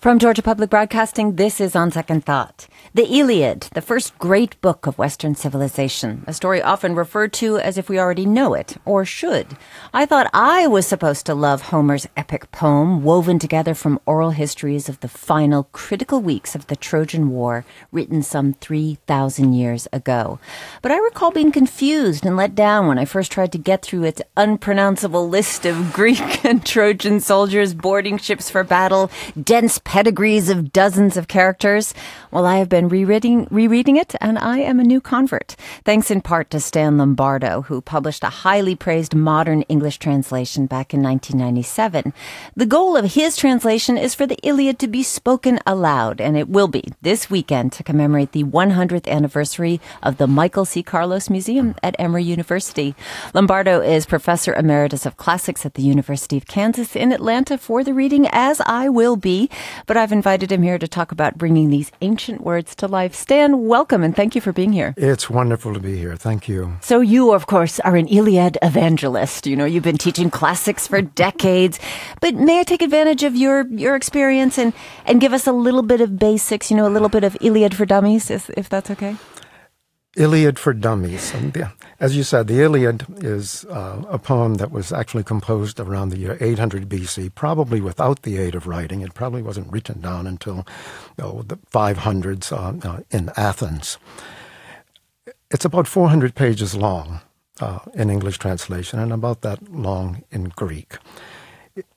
From Georgia Public Broadcasting, this is On Second Thought. The Iliad, the first great book of Western civilization, a story often referred to as if we already know it, or should. I thought I was supposed to love Homer's epic poem, woven together from oral histories of the final critical weeks of the Trojan War, written some 3,000 years ago. But I recall being confused and let down when I first tried to get through its unpronounceable list of Greek and Trojan soldiers boarding ships for battle, dense pedigrees of dozens of characters. Well, I have been rereading, rereading it, and I am a new convert, thanks in part to Stan Lombardo, who published a highly praised modern English translation back in 1997. The goal of his translation is for the Iliad to be spoken aloud, and it will be this weekend to commemorate the 100th anniversary of the Michael C. Carlos Museum at Emory University. Lombardo is professor emeritus of classics at the University of Kansas in Atlanta for the reading, as I will be but I've invited him here to talk about bringing these ancient words to life. Stan, welcome and thank you for being here. It's wonderful to be here. Thank you. So, you, of course, are an Iliad evangelist. You know, you've been teaching classics for decades. But may I take advantage of your, your experience and, and give us a little bit of basics, you know, a little bit of Iliad for dummies, if, if that's okay? Iliad for Dummies. The, as you said, the Iliad is uh, a poem that was actually composed around the year 800 BC, probably without the aid of writing. It probably wasn't written down until the 500s uh, uh, in Athens. It's about 400 pages long uh, in English translation and about that long in Greek.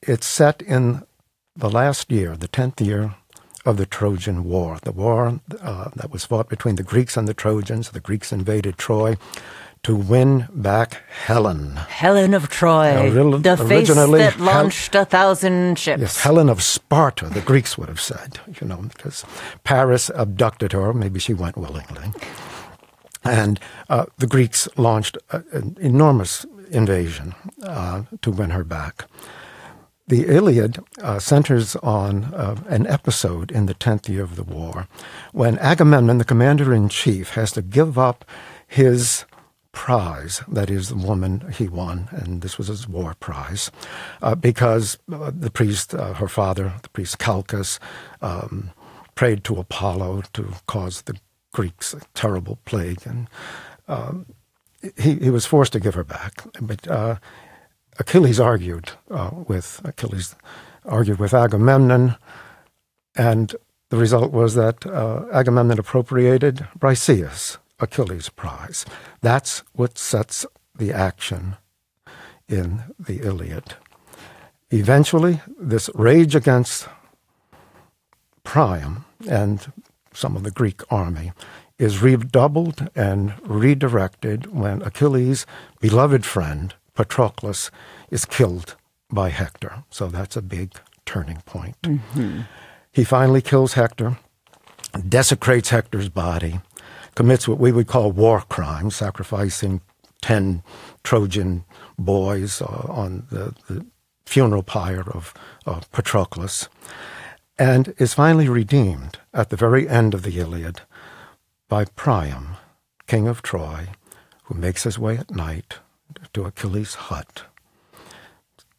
It's set in the last year, the 10th year of the Trojan War, the war uh, that was fought between the Greeks and the Trojans. The Greeks invaded Troy to win back Helen. Helen of Troy, real, the face that launched Hel- a thousand ships. Yes, Helen of Sparta, the Greeks would have said, you know, because Paris abducted her. Maybe she went willingly. And uh, the Greeks launched a, an enormous invasion uh, to win her back. The Iliad uh, centers on uh, an episode in the 10th year of the war when Agamemnon, the commander in chief, has to give up his prize, that is, the woman he won, and this was his war prize, uh, because uh, the priest, uh, her father, the priest Calchas, um, prayed to Apollo to cause the Greeks a terrible plague, and um, he, he was forced to give her back. But uh, Achilles argued uh, with Achilles argued with Agamemnon, and the result was that uh, Agamemnon appropriated Briseis, Achilles' prize. That's what sets the action in the Iliad. Eventually, this rage against Priam and some of the Greek army is redoubled and redirected when Achilles' beloved friend, Patroclus is killed by Hector. So that's a big turning point. Mm-hmm. He finally kills Hector, desecrates Hector's body, commits what we would call war crimes, sacrificing 10 Trojan boys uh, on the, the, funeral pyre of uh, Patroclus, and is finally redeemed at the very end of the Iliad by Priam, king of Troy, who makes his way at night to Achilles' hut,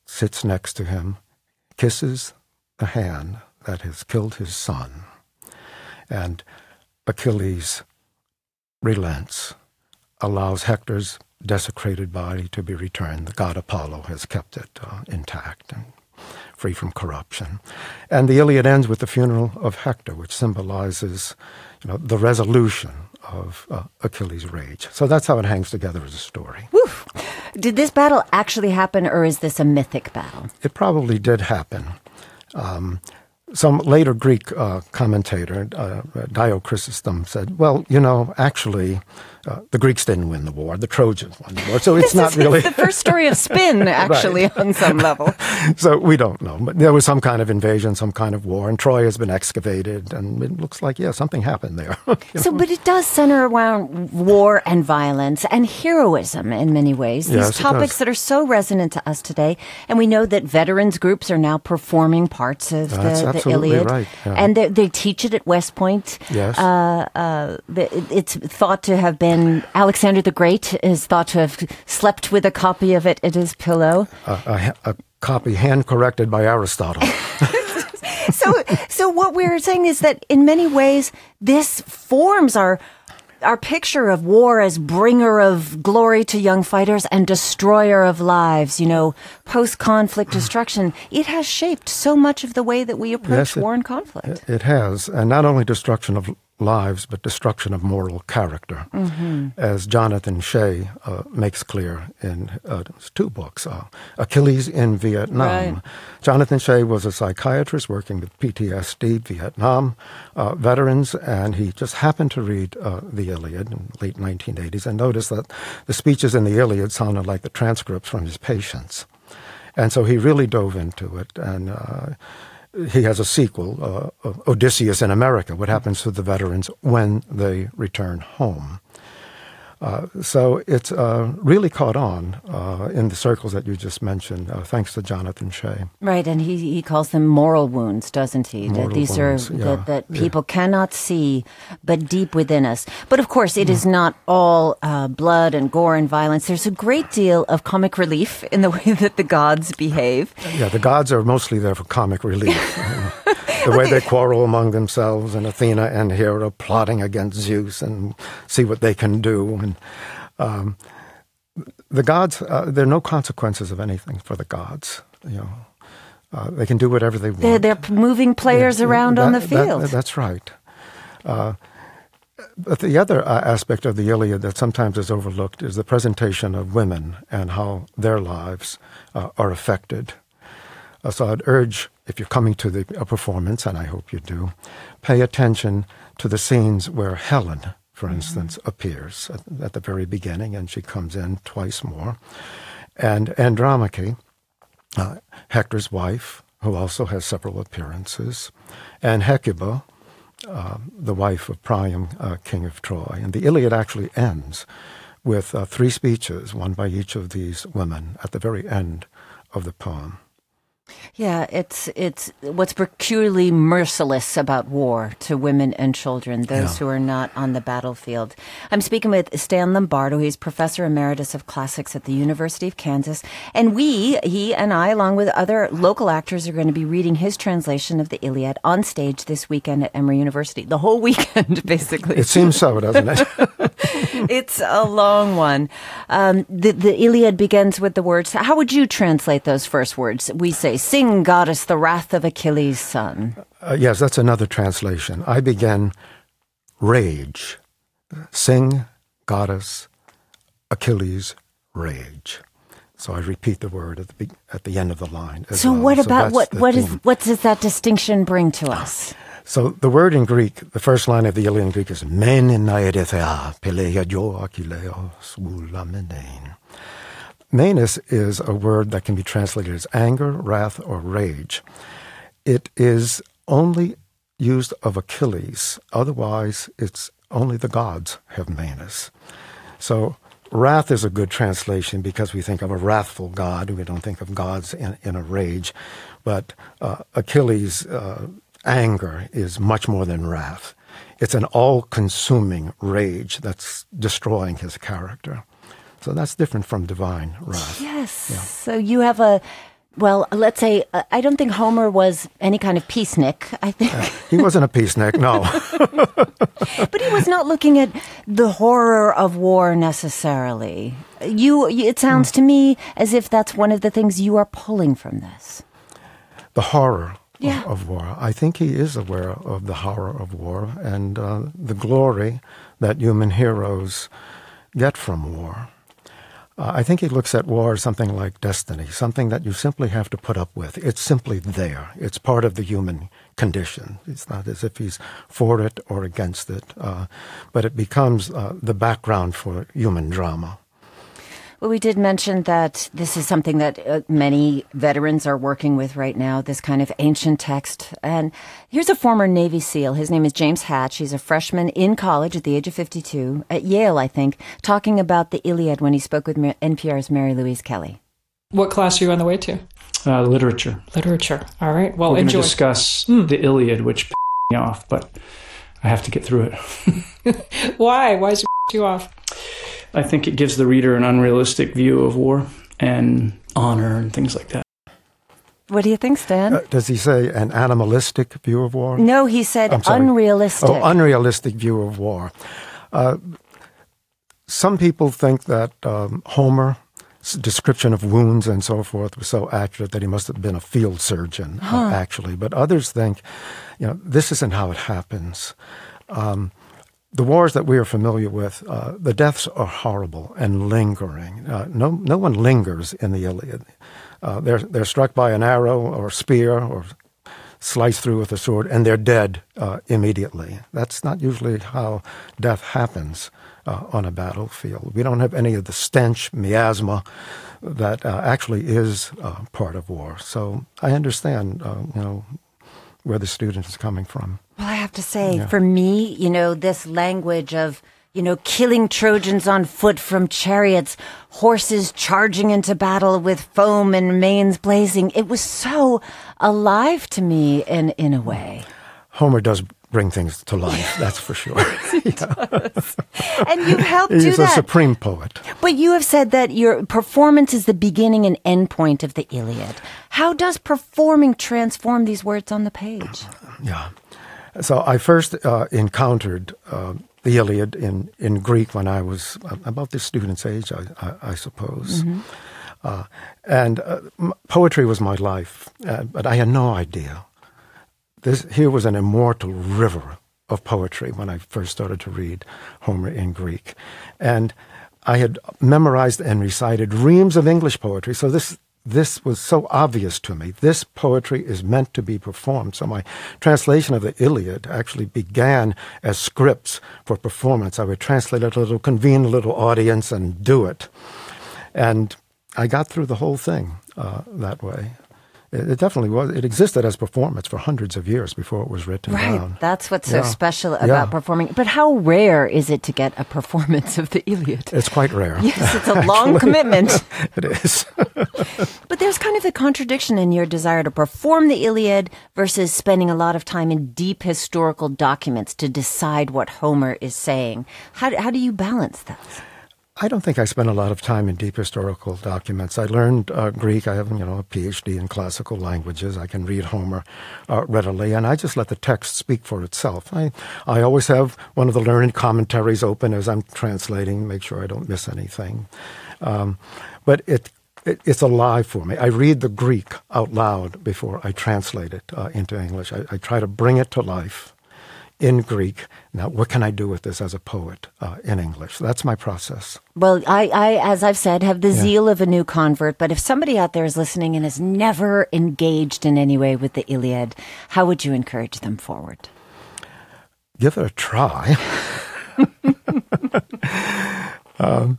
sits next to him, kisses the hand that has killed his son, and Achilles relents, allows Hector's desecrated body to be returned. The god Apollo has kept it uh, intact and free from corruption. And the Iliad ends with the funeral of Hector, which symbolizes you know, the resolution of uh, Achilles' rage. So that's how it hangs together as a story. Woof. Did this battle actually happen, or is this a mythic battle? It probably did happen. Um, some later Greek uh, commentator, uh, Dio Chrysostom, said, well, you know, actually, uh, the Greeks didn't win the war; the Trojans won the war. So it's not really the first story of spin, actually, on some level. so we don't know, but there was some kind of invasion, some kind of war, and Troy has been excavated, and it looks like yeah, something happened there. so, know? but it does center around war and violence and heroism in many ways. These yes, topics that are so resonant to us today, and we know that veterans groups are now performing parts of the, the, Iliad, right. yeah. and they, they, teach it at West Point. Yes, uh, uh, it's thought to have been and Alexander the Great is thought to have slept with a copy of it at his pillow. a, a, a copy hand corrected by Aristotle. so, so what we're saying is that in many ways, this forms our our picture of war as bringer of glory to young fighters and destroyer of lives, you know, post conflict mm. destruction, it has shaped so much of the way that we approach Yes, it- war and conflict. It has, and not only destruction of lives, but destruction of moral character, as Jonathan Shay uh, makes clear in uh, his two books, uh, Achilles in Vietnam. Right. Jonathan Shay was a psychiatrist working with PTSD Vietnam uh, veterans, and he just happened to read uh, the Iliad in the late 1980s and noticed that the speeches in the Iliad sounded like the transcripts from his patients. And so he really dove into it, and uh, he has a sequel, uh, Odysseus in America, what happens to the veterans when they return home. Uh, so it's uh, really caught on uh, in the circles that you just mentioned, uh, thanks to Jonathan Shay. Right, and he he calls them moral wounds, doesn't he? that Moral these wounds, are yeah, that, that yeah. people cannot see, but deep within us. But of course, it is not all uh, blood and gore and violence. There's a great deal of comic relief in the way that the gods behave. Yeah, the gods are mostly there for comic relief. the way they quarrel among themselves, and Athena and Hera plotting against Zeus and see what they can do. And um, the gods, uh, there are no consequences of anything for the gods. You know, uh, they can do whatever they want. They're, they're moving players Yeah, around on the that- that- field. that's right. Uh, but the other uh, aspect of the Iliad that sometimes is overlooked is the presentation of women and how their lives uh, are affected. Uh, so I'd urge, if you're coming to the a performance, and I hope you do, pay attention to the scenes where Helen, for instance, appears at, at the very beginning, and she comes in twice more. And Andromache, uh, Hector's wife, who also has several appearances, and Hecuba, uh, the wife of Priam, uh, king of Troy. And the Iliad actually ends with uh, three speeches, one by each of these women, at the very end of the poem. Yeah, it's it's what's peculiarly merciless about war to women and children, those Yeah. who are not on the battlefield. I'm speaking with Stan Lombardo. He's professor emeritus of classics at the University of Kansas, and we, he and I, along with other local actors, are going to be reading his translation of the Iliad on stage this weekend at Emory University. The whole weekend, basically. It seems so, doesn't it? it's a long one. Um, the, the Iliad begins with the words. How would you translate those first words? We say, "Sing, goddess, the wrath of Achilles' son." Uh, yes, that's another translation. I began rage. Sing, goddess, Achilles, rage. So I repeat the word at the, at the end of the line. So, well. what So about what what is what does that distinction bring to us? So the word in Greek, the first line of the Iliad in Greek is men naedethea peleia jo achileo sulamenein. Manus is a word that can be translated as anger, wrath, or rage. It is only used of Achilles. Otherwise, it's only the gods have Manus. So wrath is a good translation because we think of a wrathful God. We don't think of gods in, in a rage. But uh, Achilles' uh, anger is much more than wrath. It's an all consuming rage that's destroying his character. So that's different from divine wrath. Yes. So you have a. Well, let's say uh, I don't think Homer was any kind of peacenik. I think, He wasn't a peacenik, no. but he was not looking at the horror of war necessarily. You, it sounds to me as if that's one of the things you are pulling from this. the horror Yeah. of, of war. I think he is aware of the horror of war and uh, the glory that human heroes get from war. Uh, I think he looks at war as something like destiny, something that you simply have to put up with. It's simply there. It's part of the human condition. It's not as if he's for it or against it, uh, but it becomes uh, the background for human drama. Well, we did mention that this is something that uh, many veterans are working with right now, this kind of ancient text. And here's a former Navy SEAL. His name is James Hatch. He's a freshman in college at the age of 52, at Yale, I think, talking about the Iliad when he spoke with NPR's Mary Louise Kelly. What class are you on the way to? Uh, literature. Literature. All right. Well, We're going to enjoy. discuss the Iliad, which pissed me off, but I have to get through it. Why? Why is it you off? I think it gives the reader an unrealistic view of war and honor and things like that. What do you think, Stan? Uh, does he say an animalistic view of war? no, he said unrealistic. Oh, unrealistic view of war. Uh, some people think that um, Homer's description of wounds and so forth was so accurate that he must have been a field surgeon, uh, actually. But others think, you know, this isn't how it happens. Um, the wars that we are familiar with, uh, the deaths are horrible and lingering. Uh, no, no one lingers in the Iliad. Uh, they're they're struck by an arrow or spear or sliced through with a sword, and they're dead uh, immediately. That's not usually how death happens uh, on a battlefield. We don't have any of the stench, miasma, that uh, actually is part of war. So I understand, you know, where the student is coming from. Well, I have to say, for me, you know, this language of, you know, killing Trojans on foot from chariots, horses charging into battle with foam and manes blazing, it was so alive to me in, in a way. Homer does bring things to life, that's for sure. And you've helped do He's a that. supreme poet. But you have said that your performance is the beginning and end point of the Iliad. How does performing transform these words on the page? Yeah. So I first uh, encountered uh, the Iliad in, in Greek when I was uh, about this student's age, I, I, I suppose. Uh, and uh, m- poetry was my life, uh, but I had no idea. This, here was an immortal river of poetry when I first started to read Homer in Greek. And I had memorized and recited reams of English poetry, so this this was so obvious to me. This poetry is meant to be performed. So my translation of the Iliad actually began as scripts for performance. I would translate it a little, convene a little audience, and do it. And I got through the whole thing uh, that way. It, it definitely was. It existed as performance for hundreds of years before it was written Right. down. That's what's so Yeah. special about Yeah. performing. But how rare is it to get a performance of the Iliad? It's quite rare. Yes, it's a long commitment. it is. But there's kind of a contradiction in your desire to perform the Iliad versus spending a lot of time in deep historical documents to decide what Homer is saying. How, how do you balance that? I don't think I spent a lot of time in deep historical documents. I learned uh, Greek. I have, you know, a PhD in classical languages. I can read Homer uh, readily, and I just let the text speak for itself. I, I always have one of the learned commentaries open as I'm translating, make sure I don't miss anything. Um, but it, it, it's alive for me. I read the Greek out loud before I translate it uh, into English. I, I try to bring it to life in Greek. Now, what can I do with this as a poet uh, in English? That's my process. Well, I, I, as I've said, have the zeal of a new convert. But if somebody out there is listening and has never engaged in any way with the Iliad, how would you encourage them forward? give it a try. um,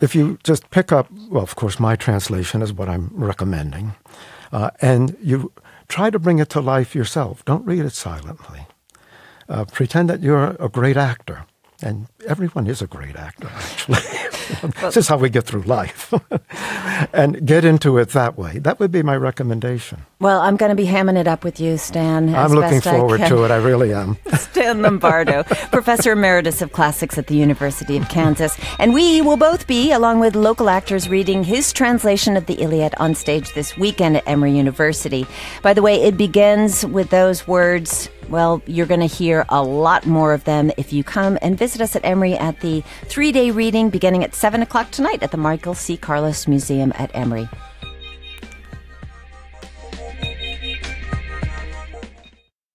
if you just pick up, well, of course, my translation is what I'm recommending, uh, and you try to bring it to life yourself. Don't read it silently. Uh, pretend that you're a great actor. And everyone is a great actor, actually. This is how we get through life. and get into it that way. That would be my recommendation. Well, I'm going to be hamming it up with you, Stan. I'm looking forward to it. I really am. Stan Lombardo, Professor Emeritus of Classics at the University of Kansas. And we will both be, along with local actors, reading his translation of the Iliad on stage this weekend at Emory University. By the way, it begins with those words. Well, you're going to hear a lot more of them if you come and visit us at Emory at the three day reading beginning at 7 o'clock tonight at the Michael C. Carlos Museum at Emory.